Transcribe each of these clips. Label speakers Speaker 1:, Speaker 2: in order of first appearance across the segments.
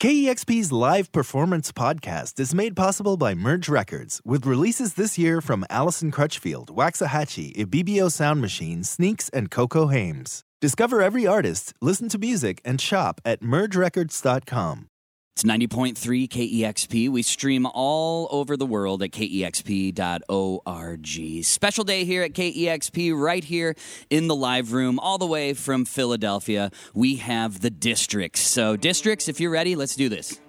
Speaker 1: KEXP's live performance podcast is made possible by Merge Records, with releases this year from Allison Crutchfield, Waxahatchee, Ibibio Sound Machine, Sneaks, and Coco Hames. Discover every artist, listen to music, and shop at mergerecords.com.
Speaker 2: It's 90.3 KEXP. We stream all over the world at kexp.org. Special day here at KEXP, right here in the live room, all the way from Philadelphia. We have the districts. So, districts, if you're ready, let's do this.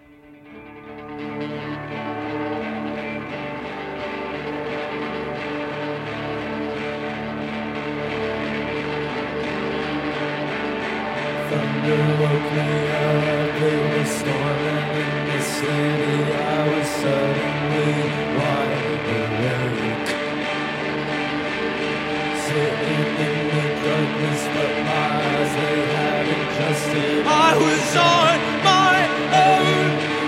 Speaker 3: Thunder woke me up, it was storming in the city. I was suddenly wide awake. Sitting in the darkness, but my eyes they had adjusted. I was on my own,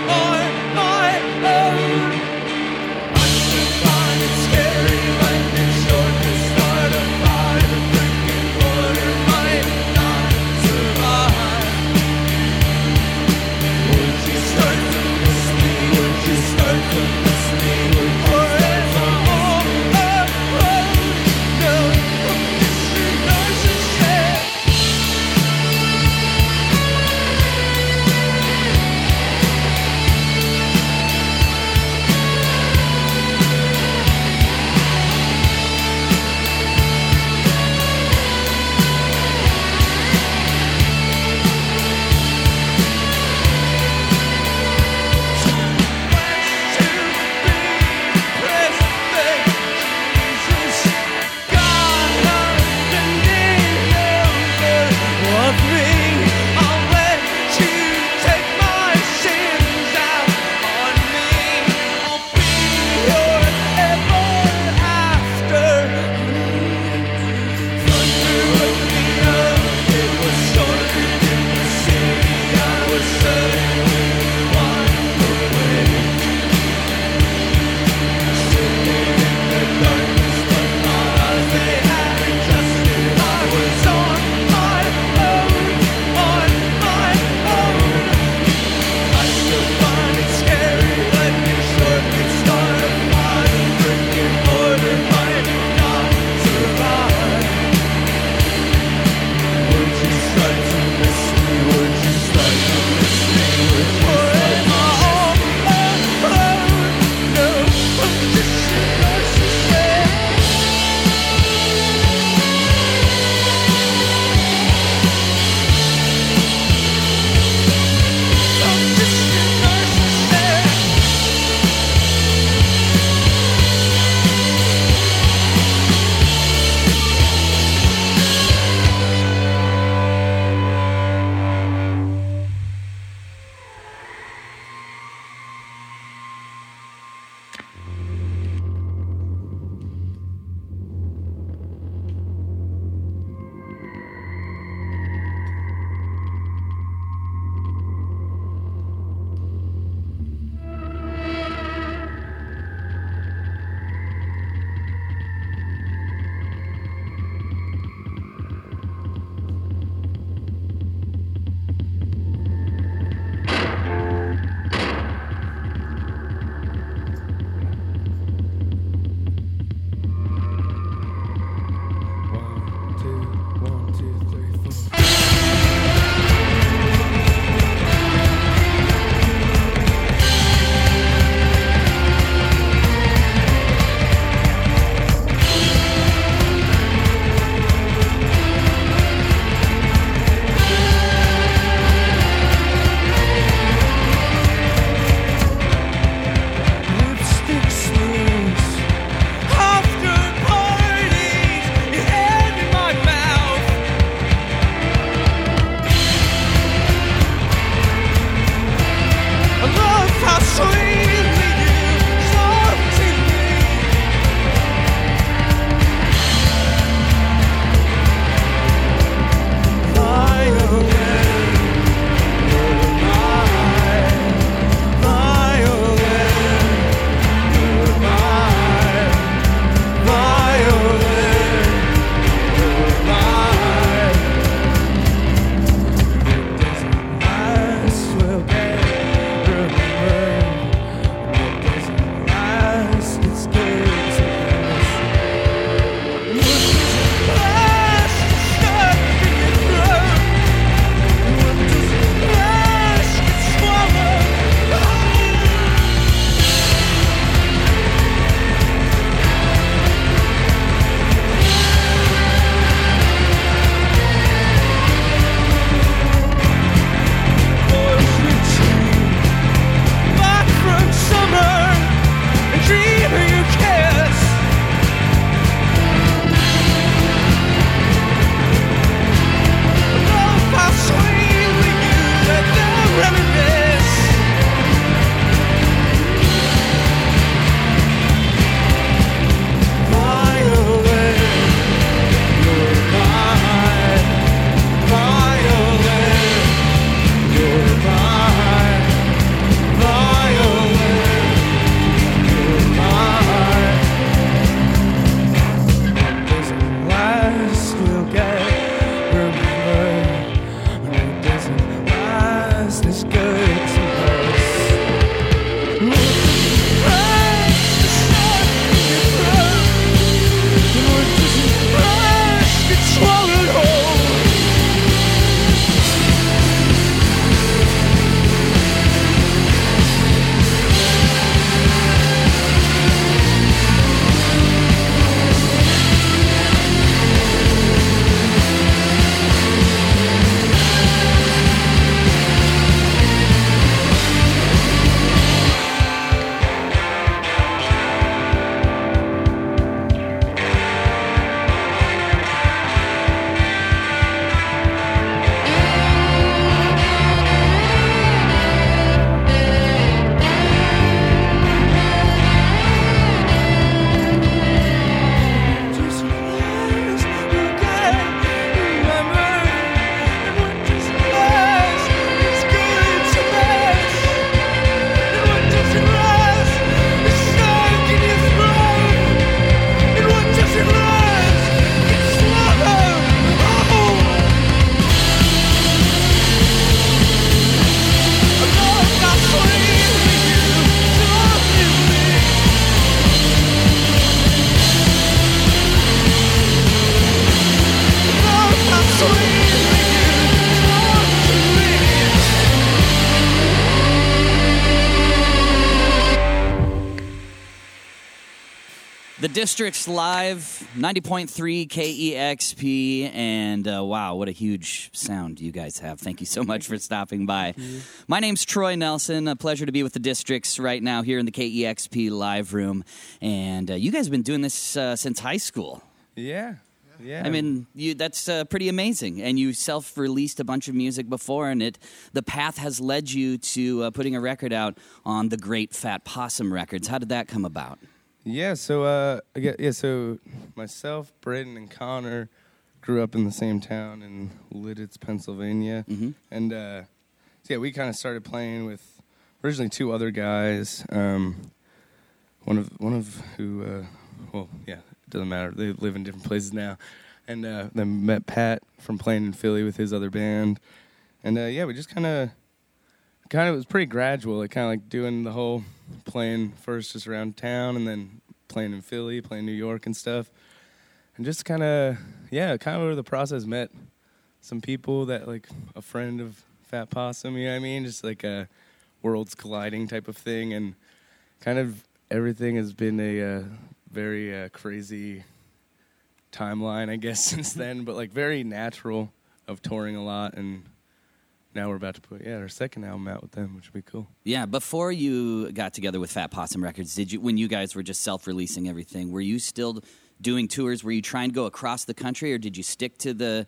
Speaker 2: District's live, 90.3 KEXP, and uh, wow, what a huge sound you guys have. Thank you so much for stopping by. My name's Troy Nelson. A pleasure to be with the Districts right now here in the KEXP live room. And uh, you guys have been doing this uh, since high school.
Speaker 4: Yeah. Yeah.
Speaker 2: I mean, you, that's uh, pretty amazing. And you self-released a bunch of music before, and it the path has led you to uh, putting a record out on the Great Fat Possum Records. How did that come about?
Speaker 4: Yeah. So, uh, I get, yeah. So, myself, Braden, and Connor grew up in the same town in Lititz, Pennsylvania,
Speaker 2: Mhm.
Speaker 4: and uh, so yeah, we kind of started playing with originally two other guys. Um, one of one of who, uh, well, yeah, it doesn't matter. They live in different places now, and uh, then met Pat from playing in Philly with his other band, and uh, yeah, we just kind of kind of it was pretty gradual. Like kind of like doing the whole playing first just around town, and then playing in Philly, playing New York and stuff, and just kind of yeah, kind of over the process met some people that like a friend of Fat Possum. You know what I mean? Just like a worlds colliding type of thing, and kind of everything has been a uh, very uh, crazy timeline, I guess, since then. But like very natural of touring a lot and. Now we're about to put yeah our second album out with them, which would be cool.
Speaker 2: Yeah, before you got together with Fat Possum Records, did you when you guys were just self-releasing everything, were you still doing tours? Were you trying to go across the country or did you stick to the,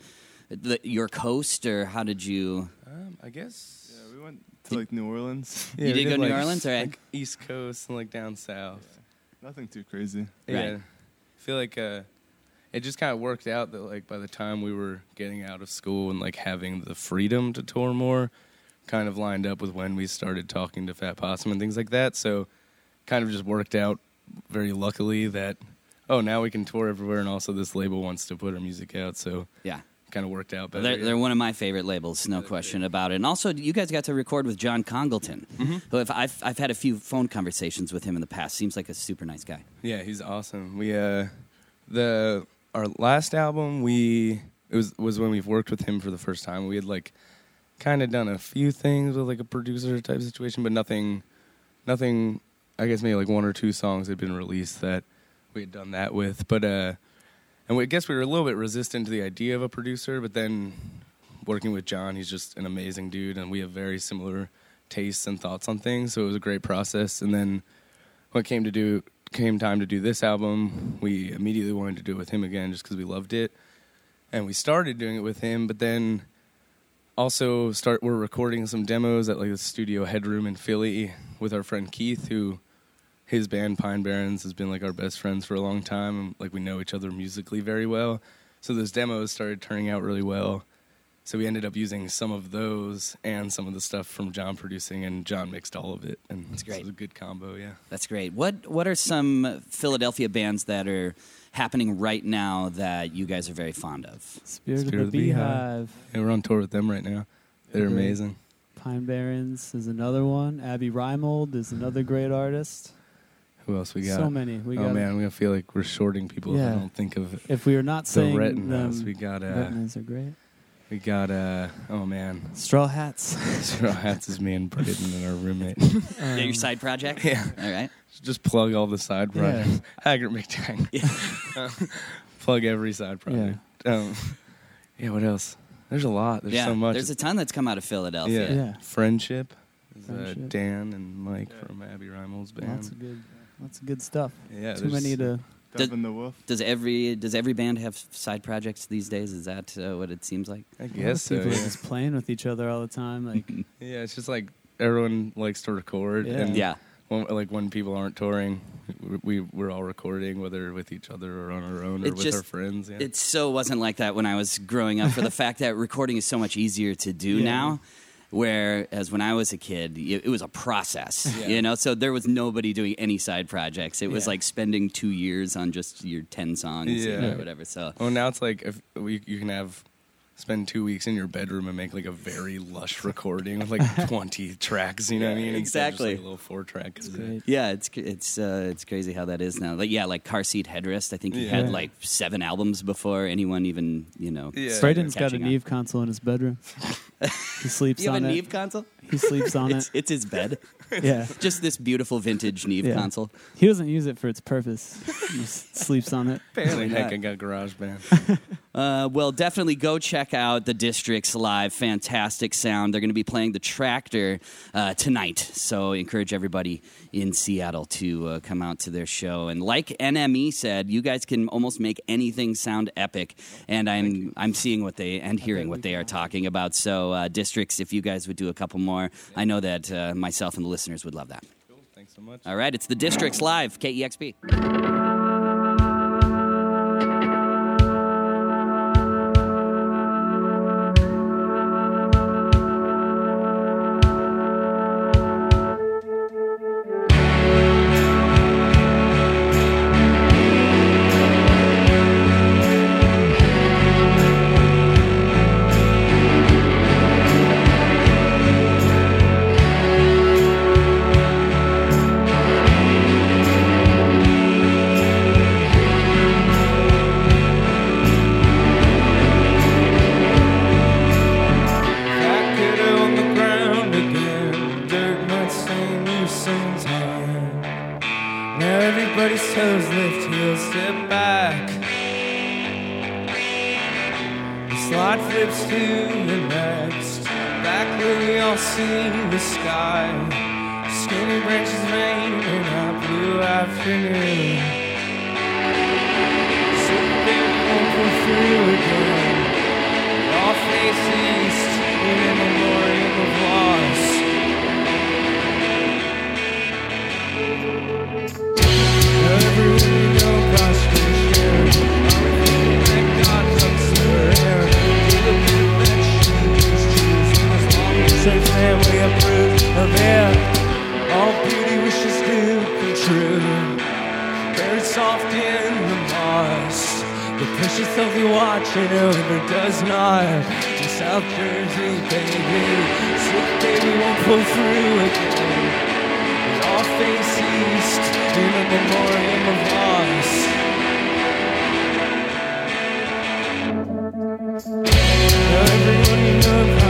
Speaker 2: the your coast or how did you
Speaker 4: Um, I guess
Speaker 5: Yeah, we went to like New Orleans.
Speaker 4: Yeah,
Speaker 2: You
Speaker 4: we
Speaker 2: did go to New Orleans? All right.
Speaker 4: Like East Coast and like down south.
Speaker 5: Nothing too crazy.
Speaker 2: Right.
Speaker 4: Yeah. I feel like uh, it just kind of worked out that like by the time we were getting out of school and like having the freedom to tour more, kind of lined up with when we started talking to Fat Possum and things like that. So kind of just worked out very luckily that oh now we can tour everywhere and also this label wants to put our music out. So
Speaker 2: Yeah.
Speaker 4: kind of worked out better.
Speaker 2: They're,
Speaker 4: yeah.
Speaker 2: they're one of my favorite labels, no question about it. And also, you guys got to record with John Congleton, who I've, I've, I've had a few phone conversations with him in the past. Seems like a super nice guy.
Speaker 4: Yeah, he's awesome. We uh the our last album we it was was when we've worked with him for the first time. We had like kind of done a few things with like a producer type situation, but nothing nothing I guess maybe like one or two songs had been released that we had done that with. But uh and we, I guess we were a little bit resistant to the idea of a producer, but then working with John, he's just an amazing dude and we have very similar tastes and thoughts on things, so it was a great process. And then when it came to do came time to do this album, we immediately wanted to do it with him again just because we loved it, and we started doing it with him. But then also start we're recording some demos at like the studio Headroom in Philly with our friend Keith, who his band Pine Barrens has been like our best friends for a long time, like we know each other musically very well. So those demos started turning out really well. So we ended up using some of those and some of the stuff from John producing, and John mixed all of it, and
Speaker 2: That's great.
Speaker 4: It was a good combo, yeah.
Speaker 2: That's great. What What are some Philadelphia bands that are happening right now that you guys are very fond of?
Speaker 3: Spirit,
Speaker 4: Spirit
Speaker 3: of the Beehive.
Speaker 4: Yeah, we're on tour with them right now. They're
Speaker 3: Great.
Speaker 4: amazing.
Speaker 3: Pine Barrens is another one. Abi Reimold is another great artist.
Speaker 4: Who else we got?
Speaker 3: So many. We
Speaker 4: oh
Speaker 3: got.
Speaker 4: man, I'm gonna feel like we're shorting people if
Speaker 3: Yeah.
Speaker 4: I don't think of
Speaker 3: If we are not
Speaker 4: the
Speaker 3: saying
Speaker 4: Retton
Speaker 3: them,
Speaker 4: We got uh,
Speaker 3: Retton's are great.
Speaker 4: We got uh, oh man,
Speaker 3: Straw Hats.
Speaker 4: Straw Hats is me and Braden and our roommate.
Speaker 2: yeah, your
Speaker 3: Um,
Speaker 2: side project?
Speaker 4: yeah,
Speaker 2: All right.
Speaker 4: just plug all the side projects.
Speaker 3: Yeah.
Speaker 4: projects. Haggard McTang. yeah plug every side project. Um, yeah. What else? There's a lot. There's
Speaker 2: yeah,
Speaker 4: so much.
Speaker 2: there's a ton that's come out of Philadelphia.
Speaker 4: yeah.
Speaker 3: Yeah.
Speaker 4: Friendship. is, Uh, Dan and Mike from Abi Reimold's band.
Speaker 3: Lots of good. Lots of good stuff.
Speaker 4: yeah,
Speaker 3: Too many to.
Speaker 2: Does-
Speaker 5: Devin the Wolf.
Speaker 2: Does every Does every band have side projects these days? Is that uh, what it seems like?
Speaker 4: I
Speaker 3: Most
Speaker 4: guess so.
Speaker 3: people
Speaker 4: Yeah.
Speaker 3: are just playing with each other all the time. Like,
Speaker 4: yeah, it's just like everyone likes to record,
Speaker 3: Yeah.
Speaker 4: and
Speaker 2: Yeah.
Speaker 4: when, like when people aren't touring, we we're all recording, whether with each other or on our own or
Speaker 2: It
Speaker 4: with
Speaker 2: just-
Speaker 4: our friends. Yeah.
Speaker 2: It so wasn't like that when I was growing up. For the fact that recording is so much easier to do
Speaker 3: Yeah.
Speaker 2: now, whereas when I was a kid, it, it was a process.
Speaker 4: Yeah.
Speaker 2: You know, so there was nobody doing any side projects. It was
Speaker 3: Yeah.
Speaker 2: like spending two years on just your ten songs you
Speaker 4: Yeah.
Speaker 2: know, or whatever. So
Speaker 4: well, now it's like you can have spend two weeks in your bedroom and make like a very lush recording with like 20 tracks. You know what I mean? Instead of just,
Speaker 2: exactly.
Speaker 4: like, a little four track.
Speaker 2: Yeah, it's it's uh, it's crazy how that is now. Like yeah, like car seat headrest. I think he
Speaker 4: Yeah.
Speaker 2: had like seven albums before anyone even you know.
Speaker 4: Yeah.
Speaker 6: Braden's got a
Speaker 2: catching up.
Speaker 6: Neve console in his bedroom. he sleeps
Speaker 2: You have a
Speaker 6: on it.
Speaker 2: Neve console?
Speaker 6: He sleeps on
Speaker 2: It's,
Speaker 6: it.
Speaker 2: it's his bed.
Speaker 6: Yeah.
Speaker 2: Just this beautiful vintage Neve
Speaker 6: Yeah.
Speaker 2: console.
Speaker 6: He doesn't use it for its purpose. He sleeps on it.
Speaker 4: Apparently,
Speaker 2: not?
Speaker 4: heck, I got GarageBand.
Speaker 2: Uh, well, definitely go check out the Districts live. Fantastic sound. They're going to be playing the Tractor uh, tonight. So encourage everybody in Seattle to uh, come out to their show. And like NME said, you guys can almost make anything sound epic. And I'm I'm seeing what they and hearing what they are talking about. So uh, Districts, if you guys would do a couple more, I know that uh, myself and the listeners would love that.
Speaker 4: cool. Thanks so much.
Speaker 2: All right, it's the Districts live, KEXP.
Speaker 3: South Jersey, baby. Sick baby won't pull through again. We all face east in a memoriam of loss. Everyone you know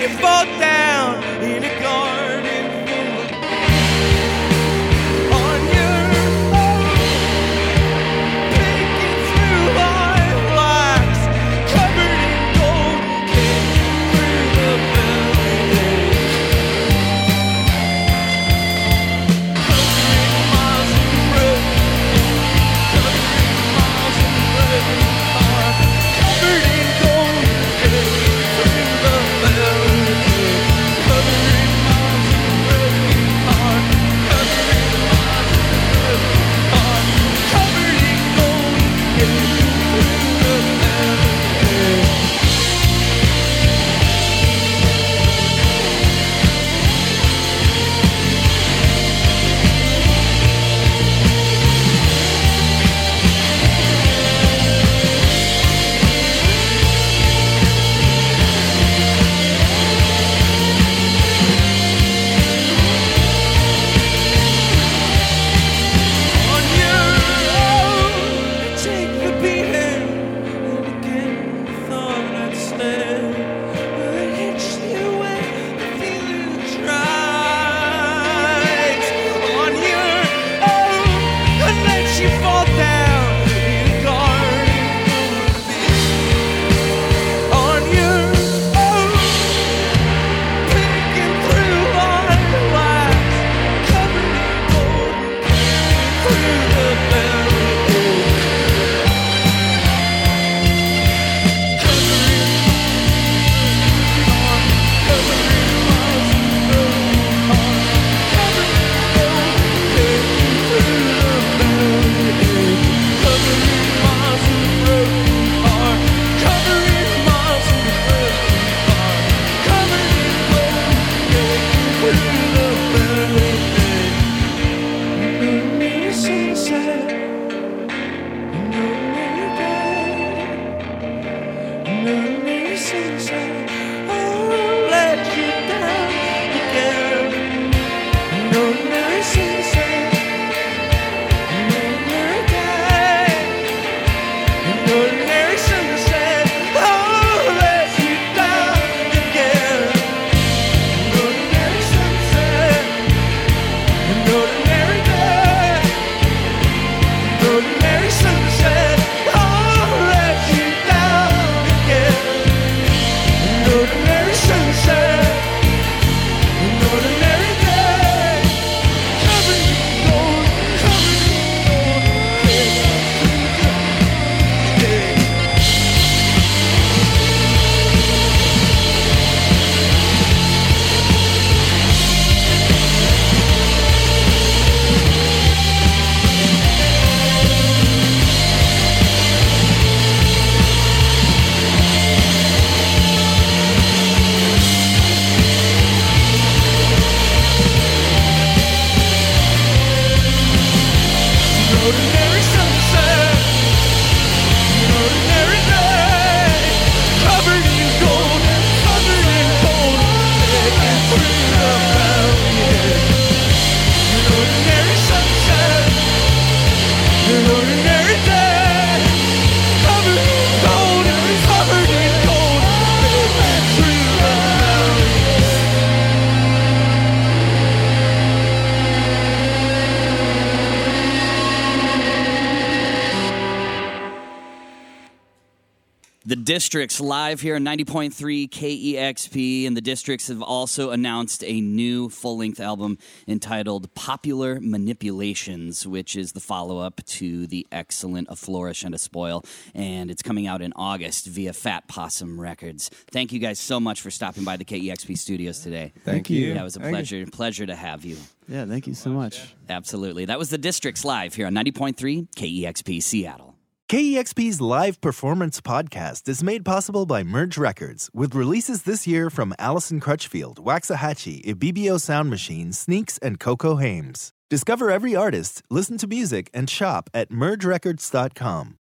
Speaker 3: she fall down in a
Speaker 2: Districts live here on 90.3 KEXP, and the Districts have also announced a new full length album entitled Popular Manipulations, which is the follow up to the excellent A Flourish and a Spoil, and it's coming out in August via Fat Possum Records. Thank you guys so much for stopping by the KEXP studios today.
Speaker 4: Thank,
Speaker 6: you.
Speaker 2: it was a pleasure, pleasure to have you.
Speaker 6: Yeah, thank you so much.
Speaker 2: Absolutely. That was the Districts live here on 90.3 KEXP Seattle.
Speaker 1: KEXP's live performance podcast is made possible by Merge Records, with releases this year from Allison Crutchfield, Waxahatchee, Ibibio Sound Machine, Sneaks, and Coco Hames. Discover every artist, listen to music, and shop at mergerecords.com.